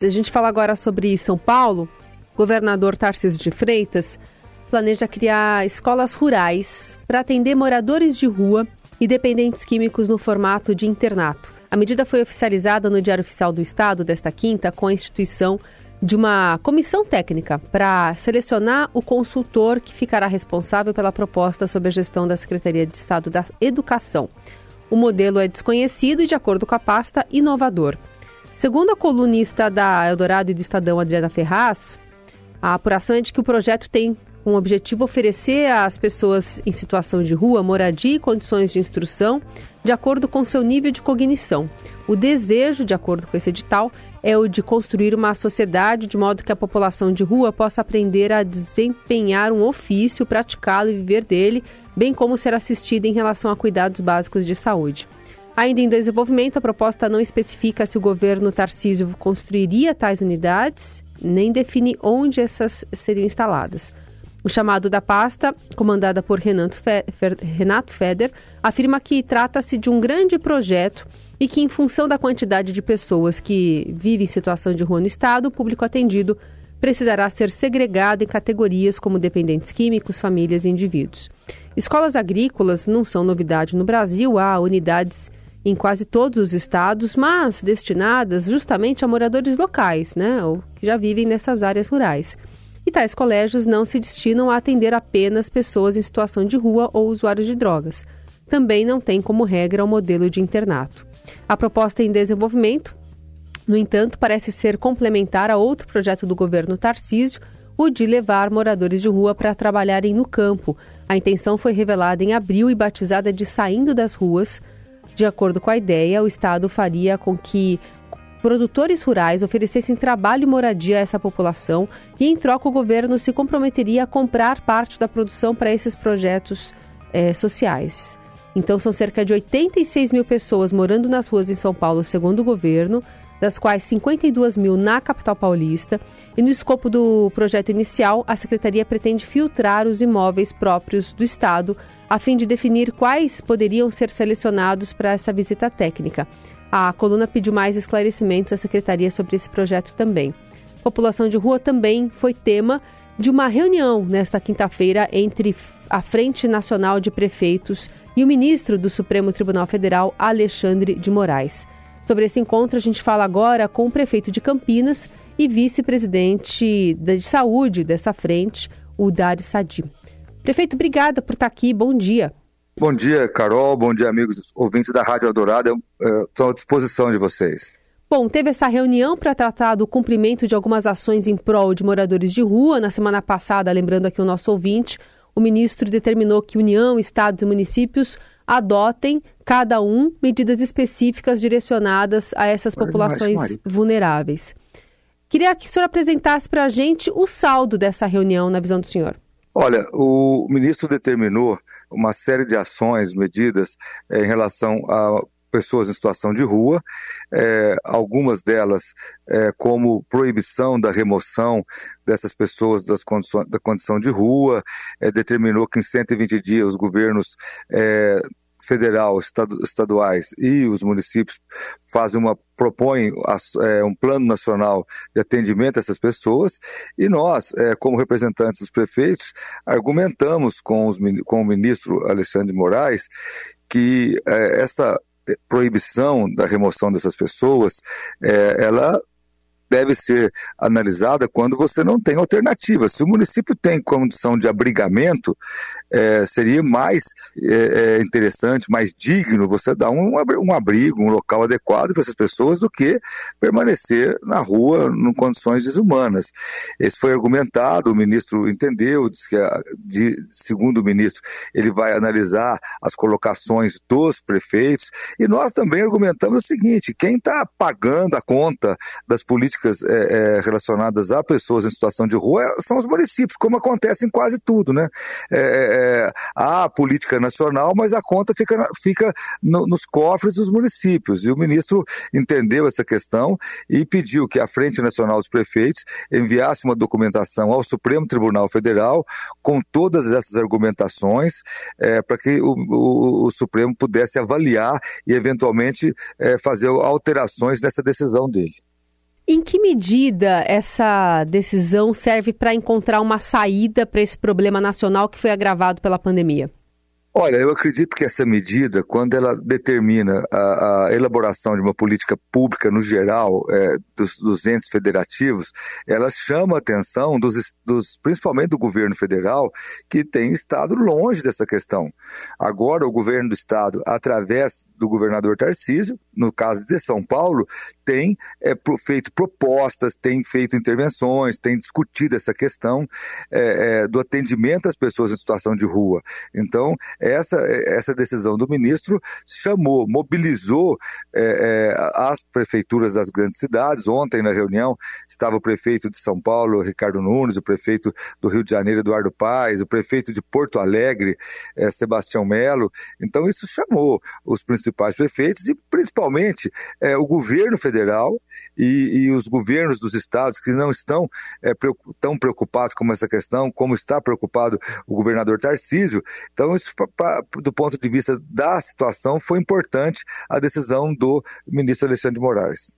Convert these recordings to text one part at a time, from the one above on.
A gente fala agora sobre São Paulo. Governador Tarcísio de Freitas planeja criar escolas rurais para atender moradores de rua e dependentes químicos no formato de internato. A medida foi oficializada no Diário Oficial do Estado desta quinta com a instituição de uma comissão técnica para selecionar o consultor que ficará responsável pela proposta sob a gestão da Secretaria de Estado da Educação. O modelo é desconhecido e, de acordo com a pasta, inovador. Segundo a colunista da Eldorado e do Estadão, Adriana Ferraz, a apuração é de que o projeto tem com o objetivo oferecer às pessoas em situação de rua moradia e condições de instrução de acordo com seu nível de cognição. O desejo, de acordo com esse edital, é o de construir uma sociedade de modo que a população de rua possa aprender a desempenhar um ofício, praticá-lo e viver dele, bem como ser assistida em relação a cuidados básicos de saúde. Ainda em desenvolvimento, a proposta não especifica se o governo Tarcísio construiria tais unidades, nem define onde essas seriam instaladas. O chamado da pasta, comandada por Renato, Feder, afirma que trata-se de um grande projeto e que, em função da quantidade de pessoas que vivem em situação de rua no estado, o público atendido precisará ser segregado em categorias como dependentes químicos, famílias e indivíduos. Escolas agrícolas não são novidade no Brasil, há unidades em quase todos os estados, mas destinadas justamente a moradores locais, né, ou que já vivem nessas áreas rurais. E tais colégios não se destinam a atender apenas pessoas em situação de rua ou usuários de drogas. Também não tem como regra o modelo de internato. A proposta em desenvolvimento, no entanto, parece ser complementar a outro projeto do governo Tarcísio, o de levar moradores de rua para trabalharem no campo. A intenção foi revelada em abril e batizada de Saindo das Ruas. De acordo com a ideia, o Estado faria com que produtores rurais oferecessem trabalho e moradia a essa população e, em troca, o governo se comprometeria a comprar parte da produção para esses projetos eh, sociais. Então, são cerca de 86 mil pessoas morando nas ruas em São Paulo, segundo o governo, das quais 52 mil na capital paulista. E no escopo do projeto inicial, a secretaria pretende filtrar os imóveis próprios do Estado, a fim de definir quais poderiam ser selecionados para essa visita técnica. A coluna pediu mais esclarecimentos à secretaria sobre esse projeto também. População de rua também foi tema de uma reunião nesta quinta-feira entre a Frente Nacional de Prefeitos e o ministro do Supremo Tribunal Federal, Alexandre de Moraes. Sobre esse encontro, a gente fala agora com o prefeito de Campinas e vice-presidente de saúde dessa frente, o Dário Sadi. Prefeito, obrigada por estar aqui. Bom dia. Bom dia, Carol. Bom dia, amigos ouvintes da Rádio Eldorado. Estou à disposição de vocês. Bom, teve essa reunião para tratar do cumprimento de algumas ações em prol de moradores de rua. Na semana passada, lembrando aqui o nosso ouvinte, o ministro determinou que União, estados e municípios adotem, cada um, medidas específicas direcionadas a essas populações vulneráveis. Queria que o senhor apresentasse para a gente o saldo dessa reunião na visão do senhor. Olha, o ministro determinou uma série de ações, medidas eh, em relação a pessoas em situação de rua, é, algumas delas é, como proibição da remoção dessas pessoas das condições, da condição de rua, é, determinou que em 120 dias os governos é, federal, estaduais e os municípios fazem uma propõem é, um plano nacional de atendimento a essas pessoas e nós, é, como representantes dos prefeitos, argumentamos com, os, com o ministro Alexandre de Moraes que é, essa proibição da remoção dessas pessoas, é, ela deve ser analisada quando você não tem alternativa. Se o município tem condição de abrigamento, é, seria mais é, é interessante, mais digno você dar um, um abrigo, um local adequado para essas pessoas do que permanecer na rua em condições desumanas. Esse foi argumentado, o ministro entendeu, disse que, de, segundo o ministro, ele vai analisar as colocações dos prefeitos e nós também argumentamos o seguinte: quem está pagando a conta das políticas é, é, relacionadas a pessoas em situação de rua são os municípios, como acontece em quase tudo, né? É, é é, há política nacional, mas a conta fica, fica no, nos cofres dos municípios. E o ministro entendeu essa questão e pediu que a Frente Nacional dos Prefeitos enviasse uma documentação ao Supremo Tribunal Federal com todas essas argumentações é, para que o, o, o, Supremo pudesse avaliar e, eventualmente, é, fazer alterações nessa decisão dele. Em que medida essa decisão serve para encontrar uma saída para esse problema nacional que foi agravado pela pandemia? Olha, eu acredito que essa medida, quando ela determina a, a elaboração de uma política pública no geral é, dos, dos, entes federativos, ela chama a atenção dos, dos, principalmente do governo federal, que tem estado longe dessa questão. Agora, o governo do estado, através do governador Tarcísio, no caso de São Paulo, tem é, feito propostas, tem feito intervenções, tem discutido essa questão é, é do atendimento às pessoas em situação de rua. Então, essa, essa decisão do ministro chamou, mobilizou é, é, as prefeituras das grandes cidades. Ontem, na reunião, estava o prefeito de São Paulo, Ricardo Nunes, o prefeito do Rio de Janeiro, Eduardo Paes, o prefeito de Porto Alegre, é, Sebastião Melo. Então, isso chamou os principais prefeitos e, principalmente, é, o governo federal e, e, os governos dos estados que não estão é, tão preocupados com essa questão, como está preocupado o governador Tarcísio. Então, isso pra, do ponto de vista da situação, foi importante a decisão do ministro Alexandre de Moraes.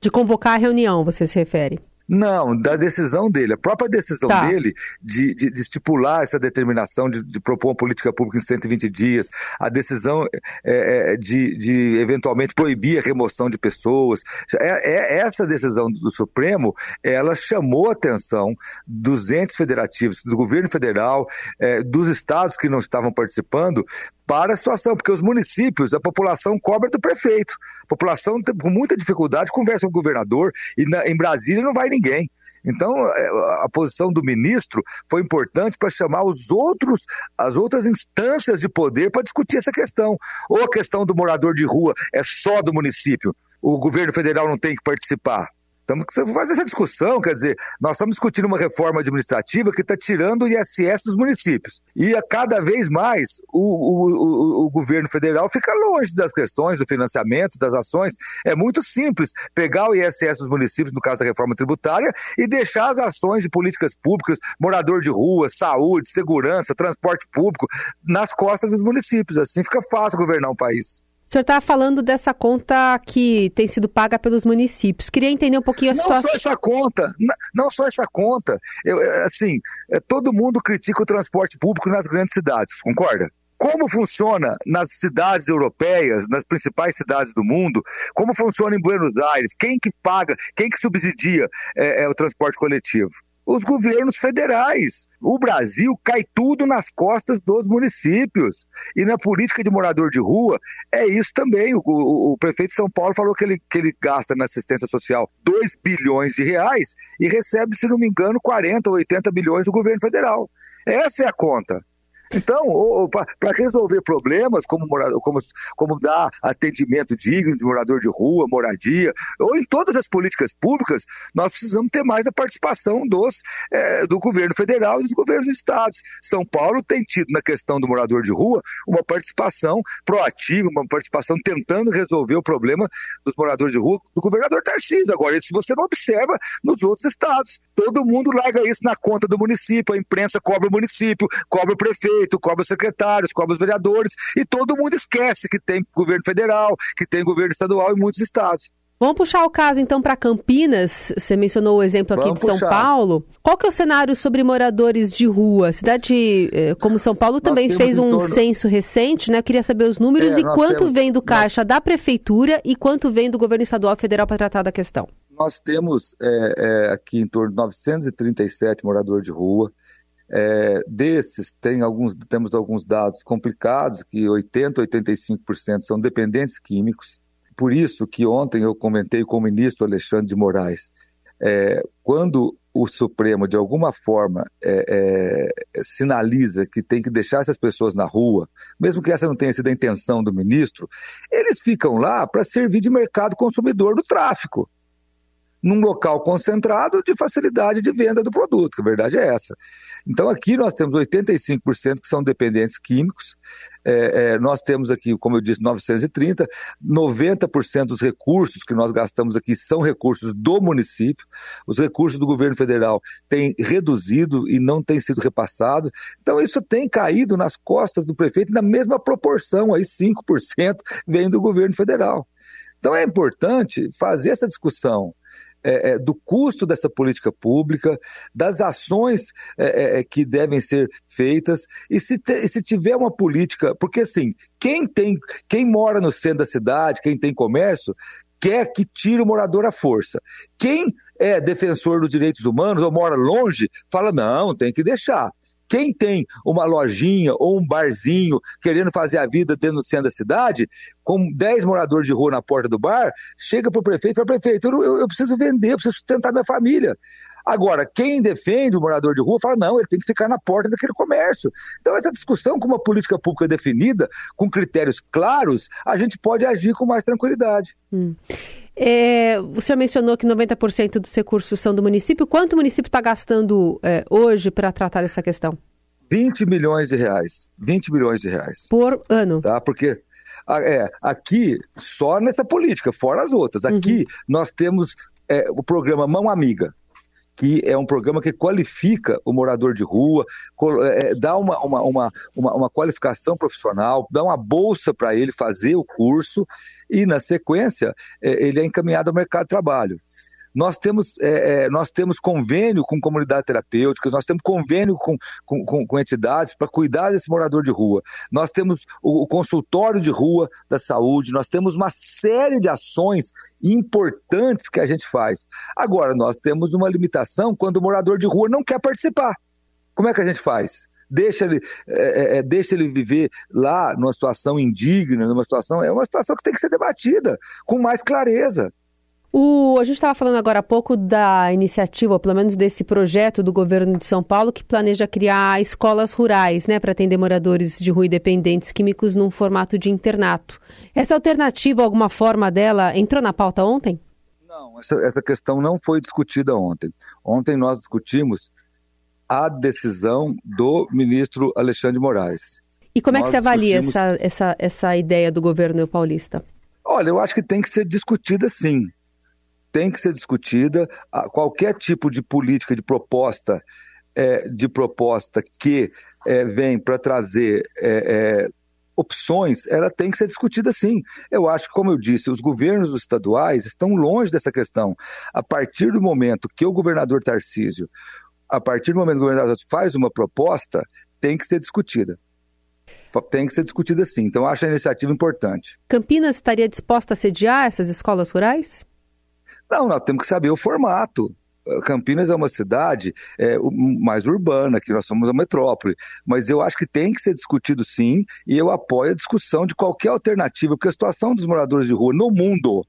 De convocar a reunião, você se refere? Não, da decisão dele. A própria decisão tá. dele de, de, de, estipular essa determinação de, de, propor uma política pública em 120 dias, a decisão é, é, de, eventualmente proibir a remoção de pessoas. É, é, essa decisão do Supremo, ela chamou a atenção dos entes federativos, do governo federal, é, dos estados que não estavam participando, para a situação, porque os municípios, a população cobra do prefeito. A população, com muita dificuldade, conversa com o governador e na, em Brasília não vai ninguém. Então, é, a posição do ministro foi importante para chamar os outros, as outras instâncias de poder para discutir essa questão. Ou a questão do morador de rua é só do município, o governo federal não tem que participar. Estamos fazendo essa discussão, quer dizer, nós estamos discutindo uma reforma administrativa que está tirando o ISS dos municípios. E a cada vez mais o, o, o, o, governo federal fica longe das questões do financiamento, das ações. É muito simples pegar o ISS dos municípios, no caso da reforma tributária, e deixar as ações de políticas públicas, morador de rua, saúde, segurança, transporte público, nas costas dos municípios. Assim fica fácil governar um país. O senhor está falando dessa conta que tem sido paga pelos municípios. Queria entender um pouquinho a não situação. Não só essa conta, não só essa conta. Eu, é, assim, é, todo mundo critica o transporte público nas grandes cidades, concorda? Como funciona nas cidades europeias, nas principais cidades do mundo? Como funciona em Buenos Aires? Quem que paga? Quem que subsidia é, é, o transporte coletivo? Os governos federais. O Brasil cai tudo nas costas dos municípios. E na política de morador de rua, é isso também. O, o, o, prefeito de São Paulo falou que ele, que ele gasta na assistência social 2 bilhões de reais e recebe, se não me engano, 40 ou 80 bilhões do governo federal. Essa é a conta. Então, para resolver problemas, como, como, como dar atendimento digno de morador de rua, moradia, ou em todas as políticas públicas, nós precisamos ter mais a participação dos, é, do governo federal e dos governos dos estados. São Paulo tem tido, na questão do morador de rua, uma participação proativa, uma participação tentando resolver o problema dos moradores de rua do governador Tarcísio. Agora, isso você não observa nos outros estados. Todo mundo larga isso na conta do município, a imprensa cobra o município, cobra o prefeito prefeito, cobra os secretários, cobra os vereadores, e todo mundo esquece que tem governo federal, que tem governo estadual em muitos estados. Vamos puxar o caso então para Campinas. Você mencionou o exemplo aqui Vamos de São puxar. Paulo. Qual que é o cenário sobre moradores de rua? Cidade eh, como São Paulo também fez um torno... censo recente, né? Queria saber os números é, e quanto temos... vem do caixa nós... da prefeitura e quanto vem do governo estadual e federal para tratar da questão. Nós temos é, é, aqui em torno de 937 moradores de rua. É, desses, tem alguns, temos alguns dados complicados, que 80%, 85% são dependentes químicos. Por isso que ontem eu comentei com o ministro Alexandre de Moraes, é, quando o Supremo, de alguma forma, é, é, sinaliza que tem que deixar essas pessoas na rua, mesmo que essa não tenha sido a intenção do ministro, eles ficam lá para servir de mercado consumidor do tráfico num local concentrado de facilidade de venda do produto, que a verdade é essa. Então aqui nós temos 85% que são dependentes químicos, é, é, nós temos aqui, como eu disse, 930, 90% dos recursos que nós gastamos aqui são recursos do município, os recursos do governo federal têm reduzido e não têm sido repassados, então isso tem caído nas costas do prefeito na mesma proporção, aí 5% vem do governo federal. Então é importante fazer essa discussão é, é, do custo dessa política pública, das ações é, é, que devem ser feitas, e se, te, se tiver uma política, porque assim, quem tem, quem mora no centro da cidade, quem tem comércio, quer que tire o morador à força. Quem é defensor dos direitos humanos ou mora longe, fala: não, tem que deixar. Quem tem uma lojinha ou um barzinho querendo fazer a vida dentro do centro da cidade, com 10 moradores de rua na porta do bar, chega para o prefeito e fala: prefeito, eu, eu preciso vender, eu preciso sustentar minha família. Agora, quem defende o morador de rua fala, não, ele tem que ficar na porta daquele comércio. Então, essa discussão com uma política pública definida, com critérios claros, a gente pode agir com mais tranquilidade. Hum. É, o senhor mencionou que 90% dos recursos são do município. Quanto o município está gastando é, hoje para tratar dessa questão? 20 milhões de reais. 20 milhões de reais. Por ano. Tá? Porque é, aqui, só nessa política, fora as outras. Aqui uhum. nós temos é, o programa Mão Amiga que é um programa que qualifica o morador de rua, é, é, dá uma, uma, uma, uma, qualificação profissional, dá uma bolsa para ele fazer o curso e, na sequência, é, ele é encaminhado ao mercado de trabalho. Nós temos, é, é, nós temos convênio com comunidades terapêuticas, nós temos convênio com, com, com, com entidades para cuidar desse morador de rua. Nós temos o, o, consultório de rua da saúde, nós temos uma série de ações importantes que a gente faz. Agora, nós temos uma limitação quando o morador de rua não quer participar. Como é que a gente faz? deixa ele, é, é, é deixa ele viver lá numa situação indigna, numa situação. É uma situação que tem que ser debatida com mais clareza. O, a gente estava falando agora há pouco da iniciativa, ou pelo menos desse projeto do governo de São Paulo, que planeja criar escolas rurais, né, para atender moradores de rua e dependentes químicos num formato de internato. Essa alternativa, alguma forma dela, entrou na pauta ontem? Não, essa, essa questão não foi discutida ontem. Ontem nós discutimos a decisão do ministro Alexandre de Moraes. E como nós é que você avalia discutimos... essa, essa, essa ideia do governo paulista? Olha, eu acho que tem que ser discutida sim tem que ser discutida. Qualquer tipo de política, de proposta, é, de proposta que é, vem para trazer é, é, opções, ela tem que ser discutida sim. Eu acho que, como eu disse, os governos estaduais estão longe dessa questão. A partir do momento que o governador Tarcísio, a partir do momento que o governador faz uma proposta, tem que ser discutida tem que ser discutida sim. Então, acho a iniciativa importante. Campinas estaria disposta a sediar essas escolas rurais? Não, nós temos que saber o formato. Campinas é uma cidade é, mais urbana, que nós somos a metrópole, mas eu acho que tem que ser discutido sim, e eu apoio a discussão de qualquer alternativa, porque a situação dos moradores de rua no mundo,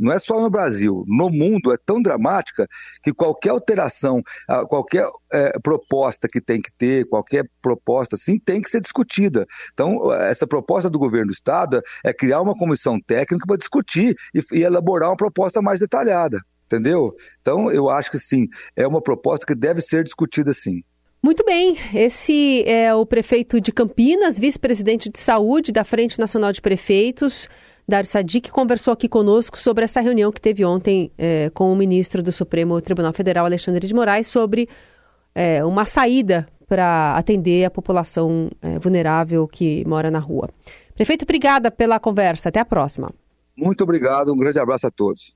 não é só no Brasil, no mundo é tão dramática que qualquer alteração, qualquer é, proposta que tem que ter, qualquer proposta assim, tem que ser discutida. Então, essa proposta do governo do Estado é criar uma comissão técnica para discutir e, e elaborar uma proposta mais detalhada. Entendeu? Então, eu acho que sim, é uma proposta que deve ser discutida sim. Muito bem, esse é o prefeito de Campinas, vice-presidente de saúde da Frente Nacional de Prefeitos. Dário Sadiq conversou aqui conosco sobre essa reunião que teve ontem é, com o ministro do Supremo Tribunal Federal, Alexandre de Moraes, sobre é, uma saída para atender a população é, vulnerável que mora na rua. Prefeito, obrigada pela conversa. Até a próxima. Muito obrigado. Um grande abraço a todos.